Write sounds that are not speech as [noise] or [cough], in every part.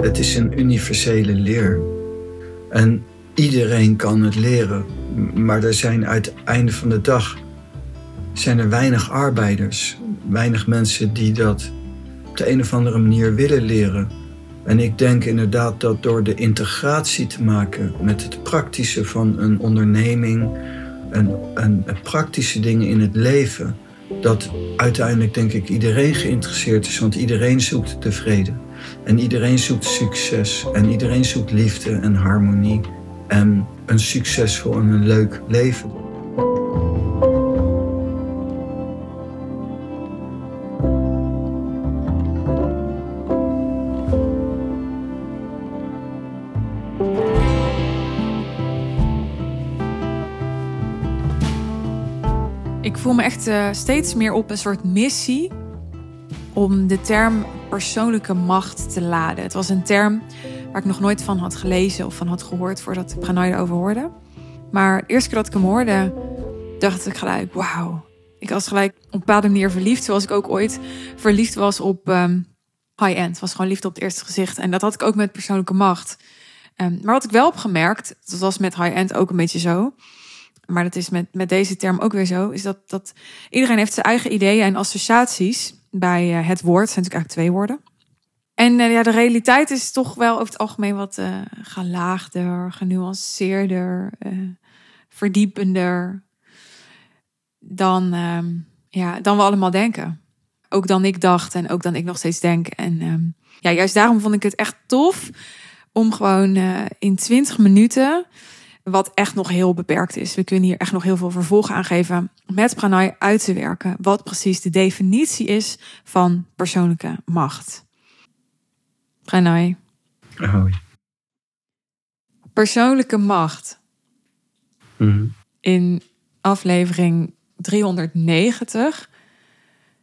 Het is een universele leer. En iedereen kan het leren. Maar er zijn uit het einde van de dag zijn er weinig arbeiders, weinig mensen die dat op de een of andere manier willen leren. En ik denk inderdaad dat door de integratie te maken met het praktische van een onderneming en, praktische dingen in het leven, dat uiteindelijk denk ik iedereen geïnteresseerd is, want iedereen zoekt de vrede. En iedereen zoekt succes. En iedereen zoekt liefde en harmonie. En een succesvol en een leuk leven. Ik voel me echt uh, steeds meer op een soort missie om de term persoonlijke macht te laden. Het was een term waar ik nog nooit van had gelezen of van had gehoord voordat ik Pranay erover hoorde. Maar de eerste keer dat ik hem hoorde, dacht ik gelijk, wauw. Ik was gelijk op een bepaalde manier verliefd, zoals ik ook ooit verliefd was op um, high-end. was gewoon liefde op het eerste gezicht. En dat had ik ook met persoonlijke macht. Um, maar wat ik wel heb gemerkt, dat was met high-end ook een beetje zo. Maar dat is met, met deze term ook weer zo, is dat, dat iedereen heeft zijn eigen ideeën en associaties bij uh, het woord. Zijn natuurlijk eigenlijk twee woorden. En uh, ja, de realiteit is toch wel over het algemeen wat uh, gelaagder, genuanceerder, verdiepender dan, ehm, ja, dan we allemaal denken. Ook dan ik dacht en ook dan ik nog steeds denk. En um, ja, juist daarom vond ik het echt tof om gewoon in 20 minuten wat echt nog heel beperkt is. We kunnen hier echt nog heel veel vervolg aan geven met Pranay uit te werken. Wat precies de definitie is van persoonlijke macht. Pranay. Hoi. Persoonlijke macht. Mhm. In aflevering 390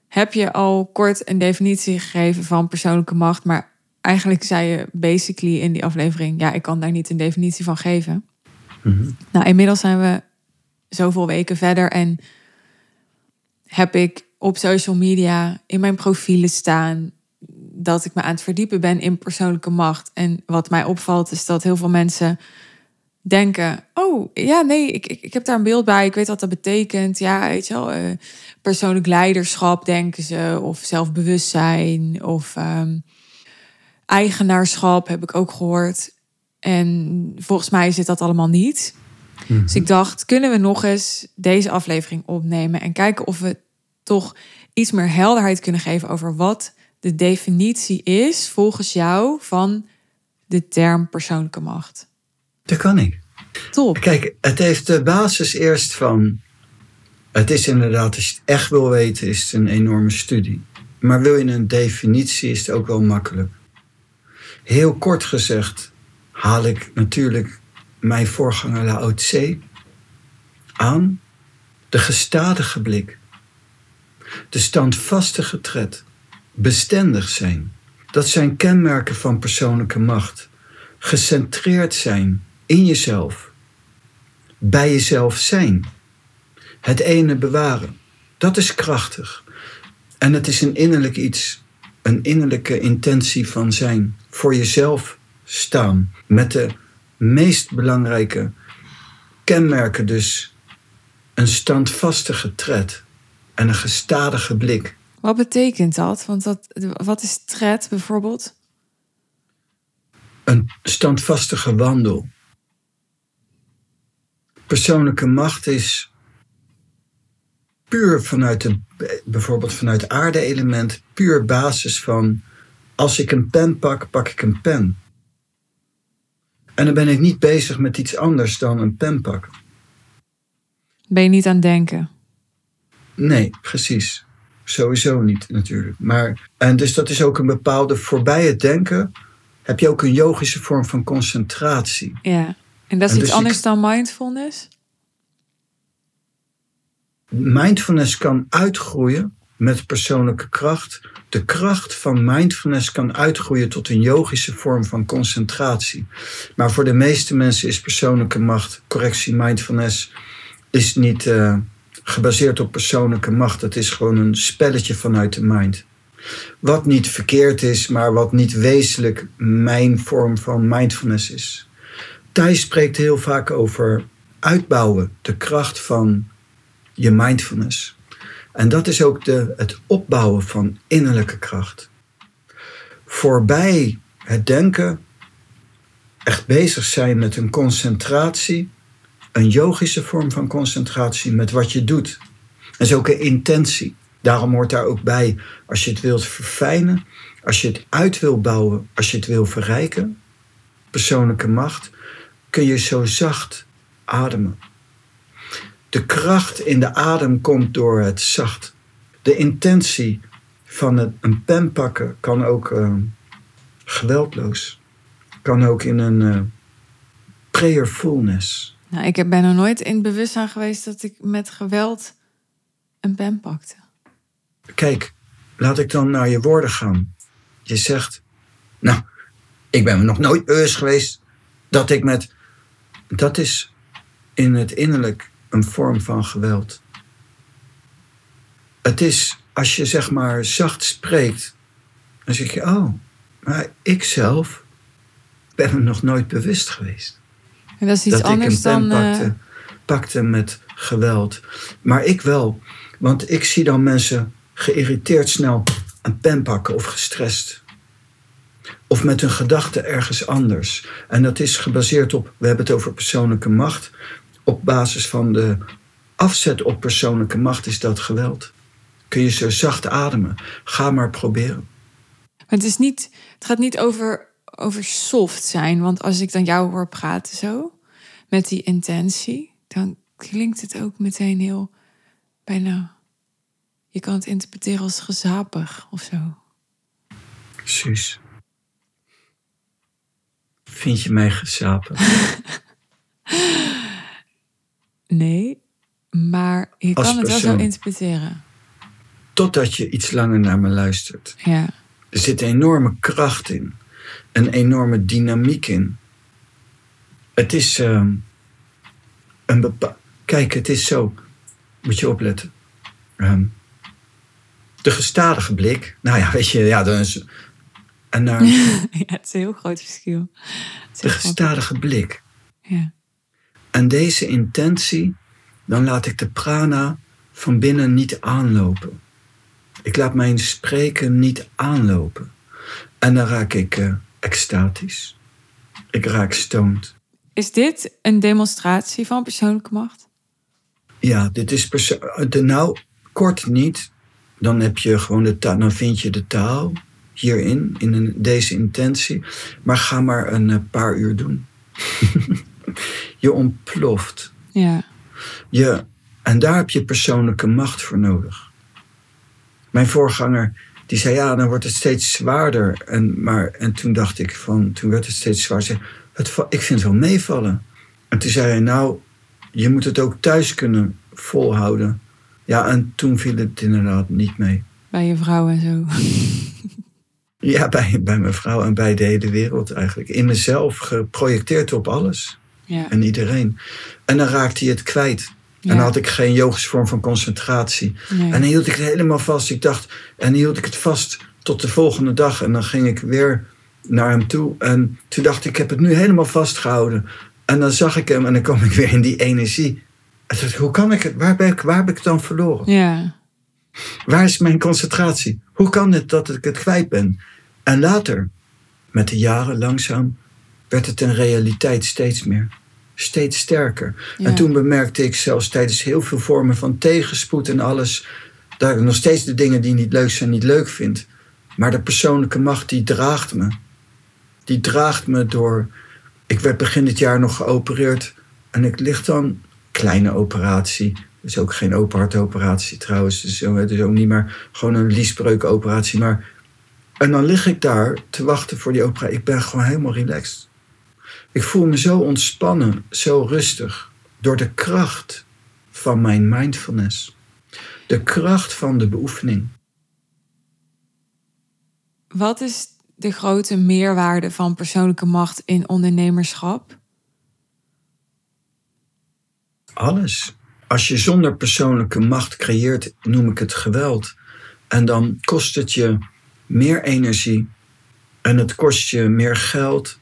heb je al kort een definitie gegeven van persoonlijke macht. Maar eigenlijk zei je basically in die aflevering: ja, ik kan daar niet een definitie van geven. Mhm. Nou, inmiddels zijn we zoveel weken verder en heb ik op social media in mijn profielen staan dat ik me aan het verdiepen ben in persoonlijke macht. En wat mij opvalt is dat heel veel mensen denken: Oh ja, nee, ik, ik, heb daar een beeld bij. Ik weet wat dat betekent. Ja, weet je wel, uh, persoonlijk leiderschap denken ze, of zelfbewustzijn, of um, eigenaarschap heb ik ook gehoord. En volgens mij zit dat allemaal niet. Mhm. Dus ik dacht, kunnen we nog eens deze aflevering opnemen en kijken of we toch iets meer helderheid kunnen geven over wat de definitie is volgens jou van de term persoonlijke macht. Dat kan ik. Top. Kijk, het heeft de basis eerst van. Het is inderdaad, als je het echt wil weten, is het een enorme studie. Maar wil je een definitie, is het ook wel makkelijk. Heel kort gezegd, haal ik natuurlijk mijn voorganger Lao Tse aan. De gestadige blik, de standvastige tred, bestendig zijn. Dat zijn kenmerken van persoonlijke macht. Gecentreerd zijn in jezelf, bij jezelf zijn, het ene bewaren. Dat is krachtig. En het is een innerlijk iets, een innerlijke intentie van zijn, voor jezelf staan. Met de meest belangrijke kenmerken dus een standvastige tred en een gestadige blik. Wat betekent dat? Want dat, wat is tred bijvoorbeeld? Een standvastige wandel. Persoonlijke macht is puur vanuit de, bijvoorbeeld vanuit aarde-element, puur basis van als ik een pen pak, pak ik een pen. En dan ben ik niet bezig met iets anders dan een pen pakken. Ben je niet aan het denken? Nee, precies. Sowieso niet natuurlijk. Maar, en dus dat is ook een bepaalde, voorbij het denken heb je ook een yogische vorm van concentratie. Ja, en dat is En iets dus anders ik- dan mindfulness? Mindfulness kan uitgroeien met persoonlijke kracht. De kracht van mindfulness kan uitgroeien tot een yogische vorm van concentratie. Maar voor de meeste mensen is persoonlijke macht, correctie, mindfulness, is niet eh, gebaseerd op persoonlijke macht. Het is gewoon een spelletje vanuit de mind. Wat niet verkeerd is, maar wat niet wezenlijk mijn vorm van mindfulness is. Thijs spreekt heel vaak over uitbouwen, de kracht van je mindfulness. En dat is ook de, het opbouwen van innerlijke kracht. Voorbij het denken, echt bezig zijn met een concentratie, een yogische vorm van concentratie met wat je doet. Dat is ook een intentie. Daarom hoort daar ook bij, als je het wilt verfijnen, als je het uit wil bouwen, als je het wil verrijken, persoonlijke macht, kun je zo zacht ademen. De kracht in de adem komt door het zacht. De intentie van het, een pen pakken kan ook uh, geweldloos. Kan ook in een uh, prayerfulness. Nou, ik ben er nooit in bewustzijn geweest dat ik met geweld een pen pakte. Kijk, laat ik dan naar je woorden gaan. Je zegt, nou, ik ben nog nooit bewust geweest dat ik met. Dat is in het innerlijk een vorm van geweld. Het is als je zeg maar zacht spreekt, dan zeg je, oh, maar ik zelf ben er nog nooit bewust geweest. En dat is iets dat anders ik een pen dan. pakte, eh, pakte met geweld. Maar ik wel, want ik zie dan mensen geïrriteerd snel een pen pakken of gestrest. Of met hun gedachten ergens anders. En dat is gebaseerd op, we hebben het over persoonlijke macht. Op basis van de afzet op persoonlijke macht is dat geweld. Kun je zo zacht ademen. Ga maar proberen. Maar het, is niet, het gaat niet over, over soft zijn. Want als ik dan jou hoor praten zo, met die intentie, dan klinkt het ook meteen heel bijna. Je kan het interpreteren als gezapig of zo. Suus. Vind je mij gezapen? [laughs] Nee, maar je kan het wel zo interpreteren. Totdat je iets langer naar me luistert. Ja, Er zit een enorme kracht in. Een enorme dynamiek in. Het is ehm, een bepaald. Kijk, het is zo. Moet je opletten. Ehm, de gestadige blik. Nou ja, weet je, ja, dan is. En naar [laughs] ja het is een heel groot verschil. De gestadige blik. Ja. En deze intentie, dan laat ik de prana van binnen niet aanlopen. Ik laat mijn spreken niet aanlopen. En dan raak ik eh, extatisch. Ik raak stoned. Is dit een demonstratie van persoonlijke macht? Ja, dit is perso- de nou kort niet. Dan heb je gewoon de taal, dan vind je de taal hierin, in een, deze intentie. Maar ga maar een eh, paar uur doen. [laughs] je ontploft. Ja. Je, en daar heb je persoonlijke macht voor nodig. Mijn voorganger, die zei ja, dan wordt het steeds zwaarder. En, maar, en toen dacht ik van, toen werd het steeds zwaarder. Het, ik vind het wel meevallen. En toen zei hij, nou, je moet het ook thuis kunnen volhouden. Ja, en toen viel het inderdaad niet mee. Bij je vrouw en zo. Ja, bij, bij mijn vrouw en bij de hele wereld eigenlijk. In mezelf geprojecteerd op alles Ja. en iedereen. En dan raakte hij het kwijt. En dan had ik geen yogische vorm van concentratie. Nee. En dan hield ik het helemaal vast. Ik dacht, en dan hield ik het vast tot de volgende dag. En dan ging ik weer naar hem toe. En toen dacht ik, ik heb het nu helemaal vastgehouden. En dan zag ik hem en dan kwam ik weer in die energie. En toen dacht ik, hoe kan ik het? Waar, ben ik, waar heb ik het dan verloren? Ja. Waar is mijn concentratie? Hoe kan het dat ik het kwijt ben? En later, met de jaren langzaam, werd het een realiteit steeds meer. Steeds sterker. Ja. En toen bemerkte ik zelfs tijdens heel veel vormen van tegenspoed en alles, dat ik nog steeds de dingen die niet leuk zijn, niet leuk vind. Maar de persoonlijke macht, die draagt me. Die draagt me door. Ik werd begin dit jaar nog geopereerd. En ik lig dan, kleine operatie. Dus ook geen open hartoperatie trouwens. Dus, dus ook niet maar gewoon een liesbreukoperatie. Maar, en dan lig ik daar te wachten voor die operatie. Ik ben gewoon helemaal relaxed. Ik voel me zo ontspannen, zo rustig. Door de kracht van mijn mindfulness. De kracht van de beoefening. Wat is de grote meerwaarde van persoonlijke macht in ondernemerschap? Alles. Als je zonder persoonlijke macht creëert, noem ik het geweld. En dan kost het je meer energie. En het kost je meer geld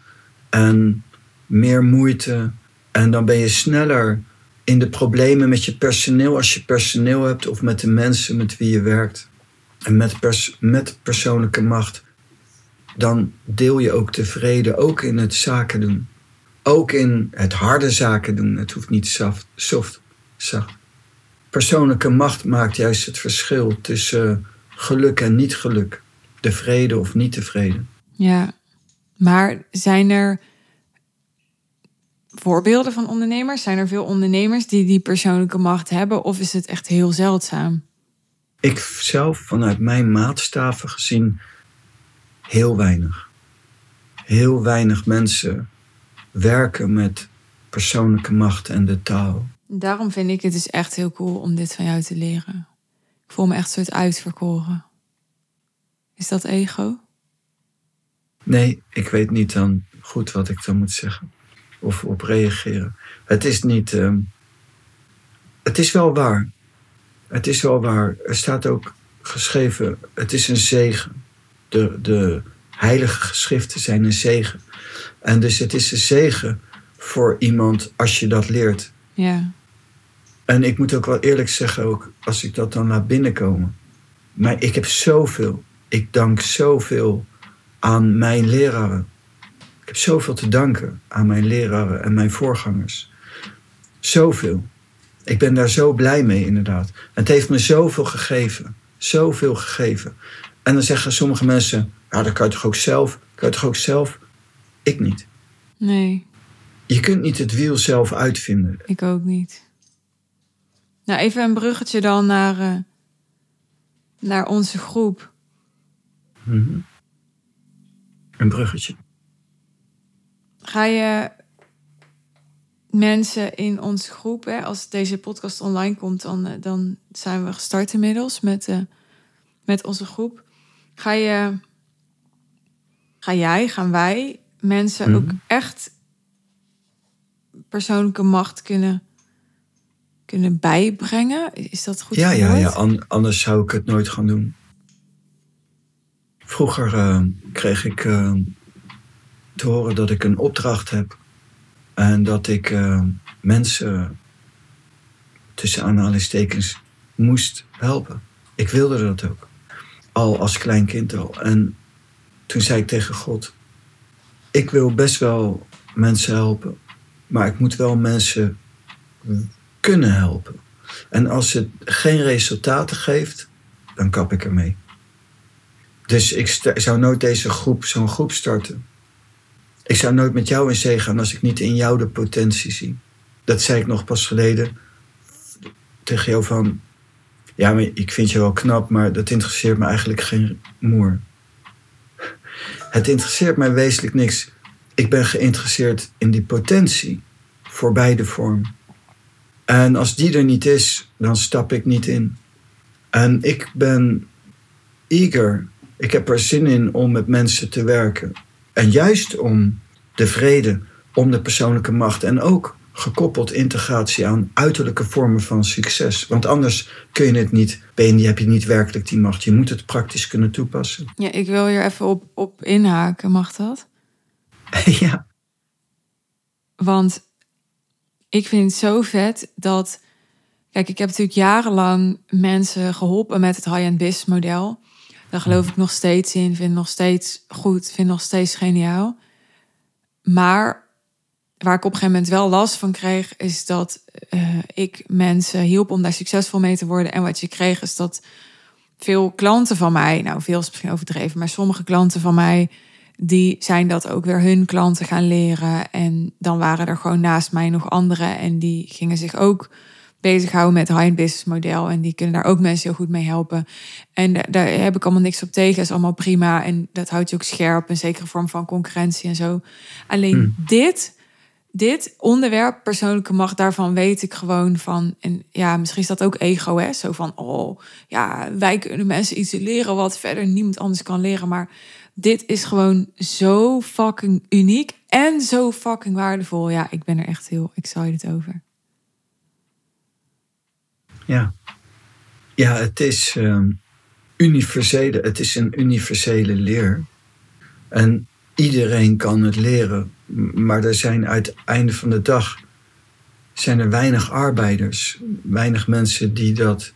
en meer moeite. En dan ben je sneller in de problemen met je personeel als je personeel hebt of met de mensen met wie je werkt. En met, pers met persoonlijke macht. Dan deel je ook de vrede, ook in het zaken doen. Ook in het harde zaken doen. Het hoeft niet soft, soft zacht. Persoonlijke macht maakt juist het verschil tussen geluk en niet geluk. De vrede of niet tevrede. Ja, maar zijn er voorbeelden van ondernemers? Zijn er veel ondernemers die die persoonlijke macht hebben? Of is het echt heel zeldzaam? Ik zelf, vanuit mijn maatstaven gezien, heel weinig. Heel weinig mensen werken met persoonlijke macht en de taal. Daarom vind ik het dus echt heel cool om dit van jou te leren. Ik voel me echt soort uitverkoren. Is dat ego? Nee, ik weet niet dan goed wat ik dan moet zeggen. Of op reageren. Het is niet. ehm, het is wel waar. Het is wel waar. Er staat ook geschreven: het is een zegen. De, de heilige geschriften zijn een zegen. En dus het is een zegen voor iemand als je dat leert. Ja. En ik moet ook wel eerlijk zeggen, ook als ik dat dan laat binnenkomen. Maar ik heb zoveel, ik dank zoveel aan mijn leraren. Ik heb zoveel te danken aan mijn leraren en mijn voorgangers. Zoveel. Ik ben daar zo blij mee, inderdaad. Het heeft me zoveel gegeven. Zoveel gegeven. En dan zeggen sommige mensen, ja, dat kan je toch ook zelf? Kan je toch ook zelf? Ik niet. Nee, Je kunt niet het wiel zelf uitvinden. ik ook niet. Nou, even een bruggetje dan naar, eh, naar onze groep. Mhm. Een bruggetje. Ga je mensen in onze groep, hè, als deze podcast online komt, dan, eh, dan zijn we gestart inmiddels met, eh, met onze groep. Ga je, ga jij, gaan wij mensen Mhm. ook echt persoonlijke macht kunnen, kunnen bijbrengen? Is dat goed Ja, ja, ja. An- anders zou ik het nooit gaan doen. Vroeger eh, kreeg ik te horen dat ik een opdracht heb. En dat ik eh, mensen tussen aanhalingstekens moest helpen. Ik wilde dat ook. Al als klein kind al. En toen zei ik tegen God: Ik wil best wel mensen helpen. Maar ik moet wel mensen kunnen helpen. En als het geen resultaten geeft, dan kap ik ermee. Dus ik zou nooit deze groep, zo'n groep starten. Ik zou nooit met jou in zee gaan als ik niet in jou de potentie zie. Dat zei ik nog pas geleden tegen jou van... Ja, maar ik vind je wel knap, maar dat interesseert me eigenlijk geen moer. Het interesseert mij wezenlijk niks. Ik ben geïnteresseerd in die potentie voor beide vormen. En als die er niet is, dan stap ik niet in. En ik ben eager. Ik heb er zin in om met mensen te werken. En juist om de vrede, om de persoonlijke macht en ook gekoppeld integratie aan uiterlijke vormen van succes. Want anders kun je het niet, ben je, heb je niet werkelijk die macht. Je moet het praktisch kunnen toepassen. Ja, ik wil hier even op, op inhaken, mag dat? [laughs] ja. Want ik vind het zo vet dat. Kijk, ik heb natuurlijk jarenlang mensen geholpen met het high-end business model. Daar geloof ik nog steeds in, vind nog steeds goed, vind nog steeds geniaal. Maar waar ik op een gegeven moment wel last van kreeg, is dat eh, ik mensen hielp om daar succesvol mee te worden. En wat je kreeg, is dat veel klanten van mij, nou veel is misschien overdreven, maar sommige klanten van mij, die zijn dat ook weer hun klanten gaan leren. En dan waren er gewoon naast mij nog anderen en die gingen zich ook bezighouden met high-end business model. En die kunnen daar ook mensen heel goed mee helpen. En da- daar heb ik allemaal niks op tegen. Dat is allemaal prima. En dat houdt je ook scherp. Een zekere vorm van concurrentie en zo. Alleen dit, dit onderwerp, persoonlijke macht, daarvan weet ik gewoon van. En ja, misschien is dat ook ego, hè? Zo van, oh ja, wij kunnen mensen iets leren wat verder niemand anders kan leren. Maar dit is gewoon zo fucking uniek en zo fucking waardevol. Ja, ik ben er echt heel excited over. Ja. Ja, het is. ehm, universele, het is een universele leer. En iedereen kan het leren. Maar er zijn uit van de dag zijn er weinig arbeiders, weinig mensen die dat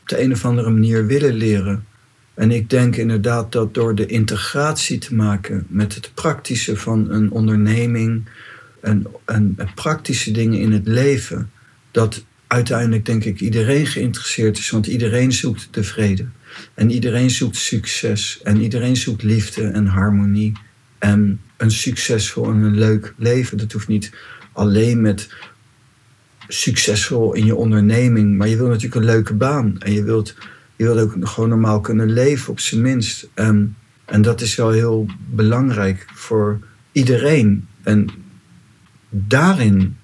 op de een of andere manier willen leren. En ik denk inderdaad dat door de integratie te maken met het praktische van een onderneming en, en praktische dingen in het leven, dat uiteindelijk denk ik iedereen geïnteresseerd is, want iedereen zoekt de vrede. En iedereen zoekt succes. En iedereen zoekt liefde en harmonie. En een succesvol en een leuk leven. Dat hoeft niet alleen met succesvol in je onderneming. Maar je wilt natuurlijk een leuke baan. En je wilt, je wilt ook gewoon normaal kunnen leven, op zijn minst. En, en dat is wel heel belangrijk voor iedereen. En daarin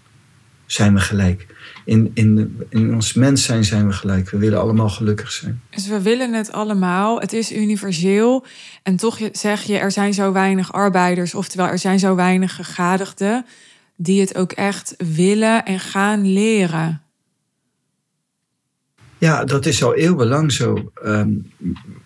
zijn we gelijk. In, in, in ons mens zijn zijn we gelijk. We willen allemaal gelukkig zijn. Dus we willen het allemaal. Het is universeel. En toch zeg je, er zijn zo weinig arbeiders. Oftewel, er zijn zo weinig gegadigden die het ook echt willen en gaan leren. Ja, dat is al eeuwenlang zo. Ehm,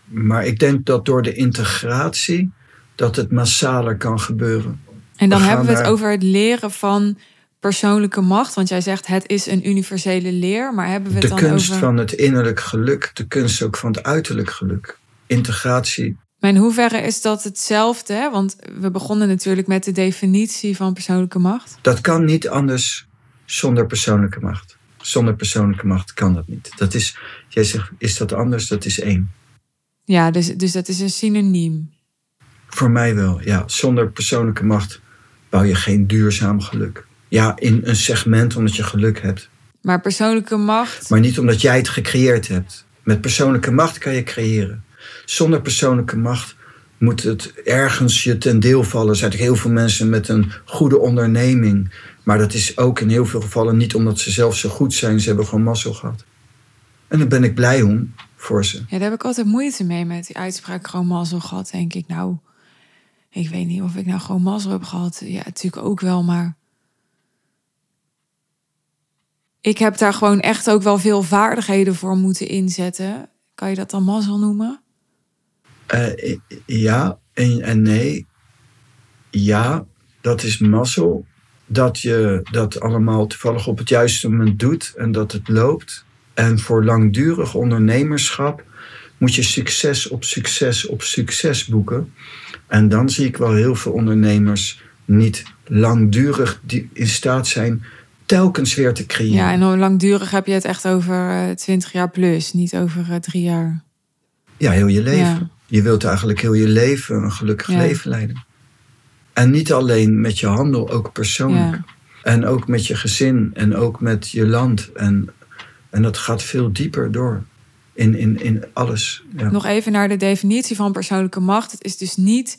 maar ik denk dat door de integratie dat het massaler kan gebeuren. En dan hebben we het over het leren van persoonlijke macht. Want jij zegt het is een universele leer. Maar hebben we het de dan kunst over... van het innerlijk geluk. De kunst ook van het uiterlijk geluk. Integratie. Maar in hoeverre is dat hetzelfde? Hè? Want we begonnen natuurlijk met de definitie van persoonlijke macht. Dat kan niet anders zonder persoonlijke macht. Zonder persoonlijke macht kan dat niet. Dat is, jij zegt, is dat anders? Dat is één. Ja, dus, dus dat is een synoniem. Voor mij wel, ja. Zonder persoonlijke macht bouw je geen duurzaam geluk. Ja, in een segment omdat je geluk hebt. Maar persoonlijke macht. Maar niet omdat jij het gecreëerd hebt. Met persoonlijke macht kan je creëren. Zonder persoonlijke macht moet het ergens je ten deel vallen. Er zijn heel veel mensen met een goede onderneming. Maar dat is ook in heel veel gevallen niet omdat ze zelf zo goed zijn. Ze hebben gewoon mazzel gehad. En daar ben ik blij om voor ze. Ja, daar heb ik altijd moeite mee met die uitspraak gewoon mazzel gehad. Denk ik, nou, ik weet niet of ik nou gewoon mazzel heb gehad. Ja, natuurlijk ook wel, maar ik heb daar gewoon echt ook wel veel vaardigheden voor moeten inzetten. Kan je dat dan mazzel noemen? Uh, ja en, en nee. Ja, dat is mazzel. Dat je dat allemaal toevallig op het juiste moment doet en dat het loopt. En voor langdurig ondernemerschap moet je succes op succes op succes boeken. En dan zie ik wel heel veel ondernemers niet langdurig in staat zijn telkens weer te creëren. Ja, en hoe langdurig heb je het echt over twintig jaar plus, niet over uh, drie jaar? Ja, heel je leven. Ja. Je wilt eigenlijk heel je leven een gelukkig ja. leven leiden. En niet alleen met je handel, ook persoonlijk. Ja. En ook met je gezin en ook met je land. En, en dat gaat veel dieper door in, in, in alles. Nog even naar de definitie van persoonlijke macht. Het is dus niet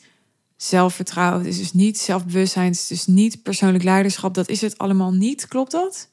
zelfvertrouwen. Het is dus niet zelfbewustzijn. Het is dus niet persoonlijk leiderschap. Dat is het allemaal niet. Klopt dat?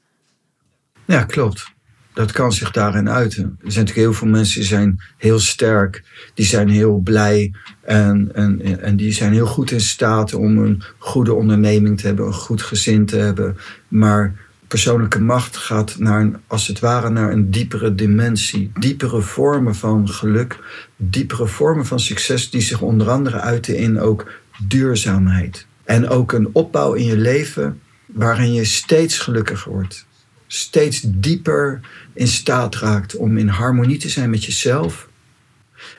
Ja, klopt. Dat kan zich daarin uiten. Er zijn natuurlijk heel veel mensen die zijn heel sterk. Die zijn heel blij. En, en, en die zijn heel goed in staat om een goede onderneming te hebben. Een goed gezin te hebben. Maar persoonlijke macht gaat naar een, als het ware naar een diepere dimensie. Diepere vormen van geluk. Diepere vormen van succes die zich onder andere uiten in ook duurzaamheid. En ook een opbouw in je leven waarin je steeds gelukkiger wordt. Steeds dieper in staat raakt om in harmonie te zijn met jezelf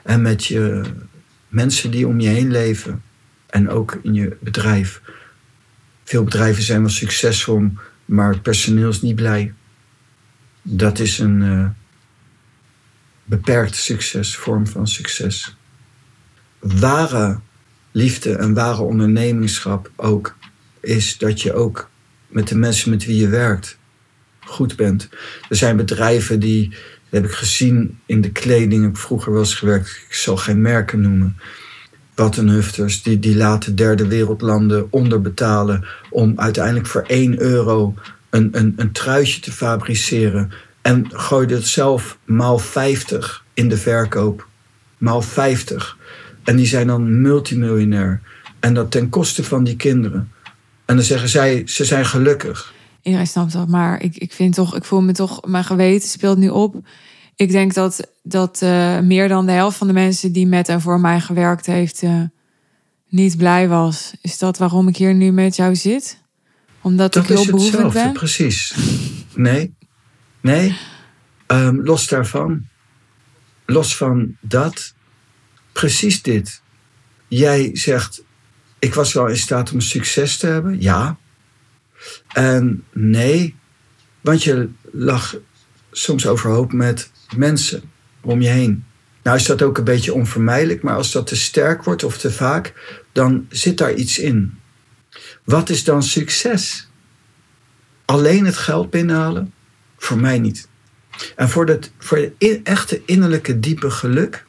en met je mensen die om je heen leven en ook in je bedrijf. Veel bedrijven zijn wel succesvol, maar het personeel is niet blij. Dat is een uh, beperkt succes, vorm van succes. Ware liefde en ware ondernemingschap ook is dat je ook met de mensen met wie je werkt goed bent. Er zijn bedrijven die, heb ik gezien in de kleding, heb ik vroeger wel eens gewerkt, ik zal geen merken noemen. Wattenhufters, die, die laten derde wereldlanden onderbetalen om uiteindelijk voor 1 euro een, een, een truitje te fabriceren. En gooide het zelf maal 50 in de verkoop. Maal 50. En die zijn dan multimiljonair. En dat ten koste van die kinderen. En dan zeggen zij, ze zijn gelukkig. Iedereen snapt dat, maar ik, ik vind toch, ik voel me toch, mijn geweten speelt nu op. ik denk dat, dat uh, meer dan de helft van de mensen die met en voor mij gewerkt heeft, uh, niet blij was. Is dat waarom ik hier nu met jou zit? Omdat dat ik heel hetzelfde, ben? precies. Nee, nee. Um, los daarvan, los van dat, precies dit. Jij zegt, ik was wel in staat om succes te hebben, ja. En nee, want je lag soms overhoop met mensen om je heen. Nou is dat ook een beetje onvermijdelijk, maar als dat te sterk wordt of te vaak, dan zit daar iets in. Wat is dan succes? Alleen het geld binnenhalen? Voor mij niet. En voor, dat, voor het echte innerlijke diepe geluk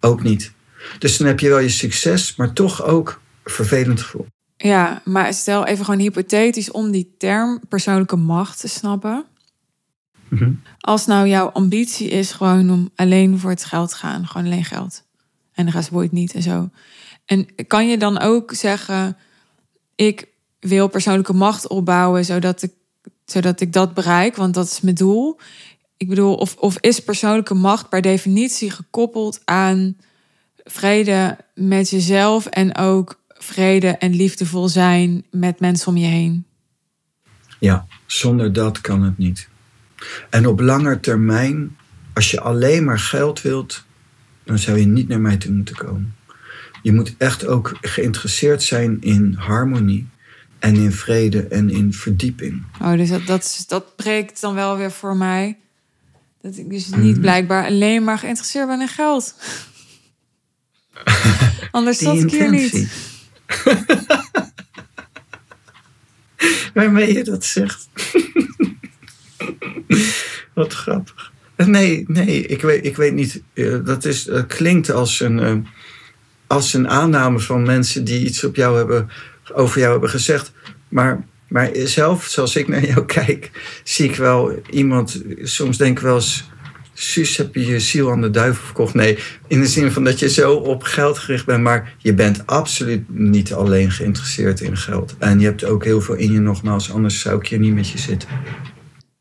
ook niet. Dus dan heb je wel je succes, maar toch ook een vervelend gevoel. Ja, maar stel even gewoon hypothetisch om die term persoonlijke macht te snappen. Mm-hmm. Als nou jouw ambitie is gewoon om alleen voor het geld te gaan, gewoon alleen geld. En de rest boeit niet en zo. En kan je dan ook zeggen, ik wil persoonlijke macht opbouwen zodat ik, zodat ik dat bereik, want dat is mijn doel. Ik bedoel, of, of is persoonlijke macht per definitie gekoppeld aan vrede met jezelf en ook vrede en liefdevol zijn met mensen om je heen? Ja, zonder dat kan het niet. En op lange termijn, als je alleen maar geld wilt, dan zou je niet naar mij toe moeten komen. Je moet echt ook geïnteresseerd zijn in harmonie en in vrede en in verdieping. Oh, dus dat, dat, dat breekt dan wel weer voor mij. Dat ik dus niet Mhm. blijkbaar alleen maar geïnteresseerd ben in geld. [laughs] Anders zat ik hier niet. [laughs] Waarmee je dat zegt. [laughs] [laughs] Wat grappig. Nee, nee, ik weet, ik weet niet. eh, Dat is, het klinkt als een, eh, als een aanname van mensen die iets op jou hebben, over jou hebben gezegd. Maar, maar zelf, zoals ik naar jou [laughs] kijk, zie ik wel iemand. Soms denk ik wel eens. Suus, heb je je ziel aan de duivel verkocht? Nee, in de zin van dat je zo op geld gericht bent, maar je bent absoluut niet alleen geïnteresseerd in geld. En je hebt ook heel veel in je nogmaals, anders zou ik hier niet met je zitten.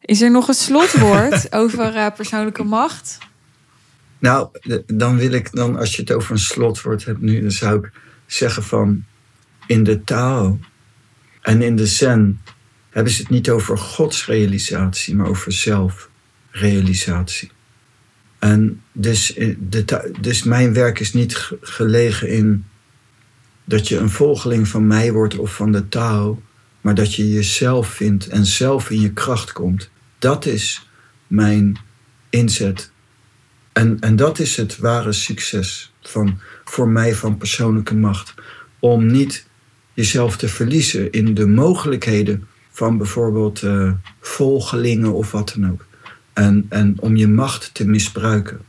Is er nog een slotwoord [laughs] over eh, persoonlijke macht? Nou, dan wil ik dan, als je het over een slotwoord hebt nu, dan zou ik zeggen van in de Tao en in de Zen hebben ze het niet over godsrealisatie, maar over zelfrealisatie. En dus, eh, dus mijn werk is niet ge- gelegen in dat je een volgeling van mij wordt of van de Tao, maar dat je jezelf vindt en zelf in je kracht komt. Dat is mijn inzet en, en dat is het ware succes van, voor mij van persoonlijke macht. Om niet jezelf te verliezen in de mogelijkheden van bijvoorbeeld eh, volgelingen of wat dan ook. En, en om je macht te misbruiken.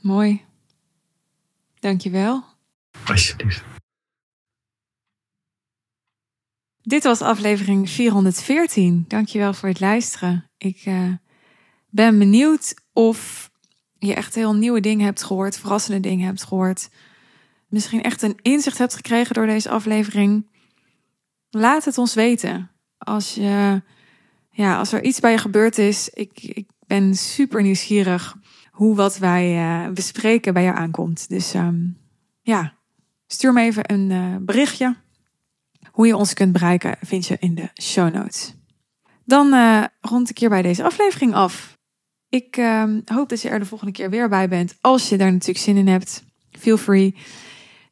Mooi. Dankjewel. Alsjeblieft. Dit was aflevering 414. Dankjewel voor het luisteren. Ik eh, ben benieuwd of je echt heel nieuwe dingen hebt gehoord, verrassende dingen hebt gehoord. Misschien echt een inzicht hebt gekregen door deze aflevering. Laat het ons weten. Als, je, ja, als er iets bij je gebeurd is, ik, ik ben super nieuwsgierig hoe wat wij eh, bespreken bij jou aankomt. Dus ehm, ja, stuur me even een eh, berichtje. Hoe je ons kunt bereiken vind je in de show notes. Dan eh, rond ik hier bij deze aflevering af. Ik ehm, hoop dat je er de volgende keer weer bij bent. Als je daar natuurlijk zin in hebt, feel free.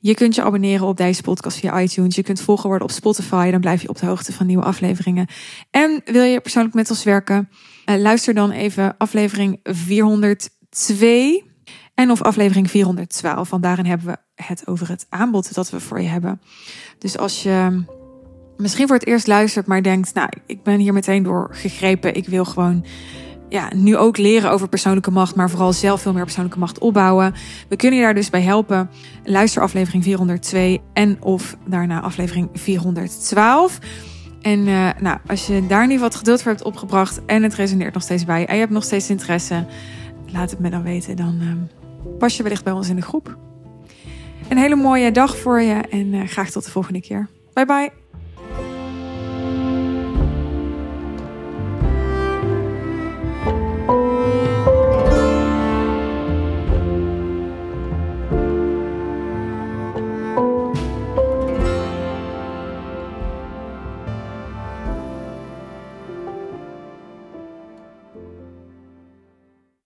Je kunt je abonneren op deze podcast via iTunes. Je kunt volgen worden op Spotify. Dan blijf je op de hoogte van nieuwe afleveringen. En wil je persoonlijk met ons werken? Eh, luister dan even aflevering 402 en of aflevering 412. Want daarin hebben we het over het aanbod dat we voor je hebben. Dus als je misschien voor het eerst luistert, maar denkt, nou, ik ben hier meteen door gegrepen. Ik wil gewoon ja, nu ook leren over persoonlijke macht, maar vooral zelf veel meer persoonlijke macht opbouwen. We kunnen je daar dus bij helpen. Luister aflevering 402 en of daarna aflevering 412. En eh, nou, als je daar niet wat geduld voor hebt opgebracht en het resoneert nog steeds bij en je hebt nog steeds interesse, laat het me dan weten. Dan eh, pas je wellicht bij ons in de groep. Een hele mooie dag voor je en eh, graag tot de volgende keer. Bye bye.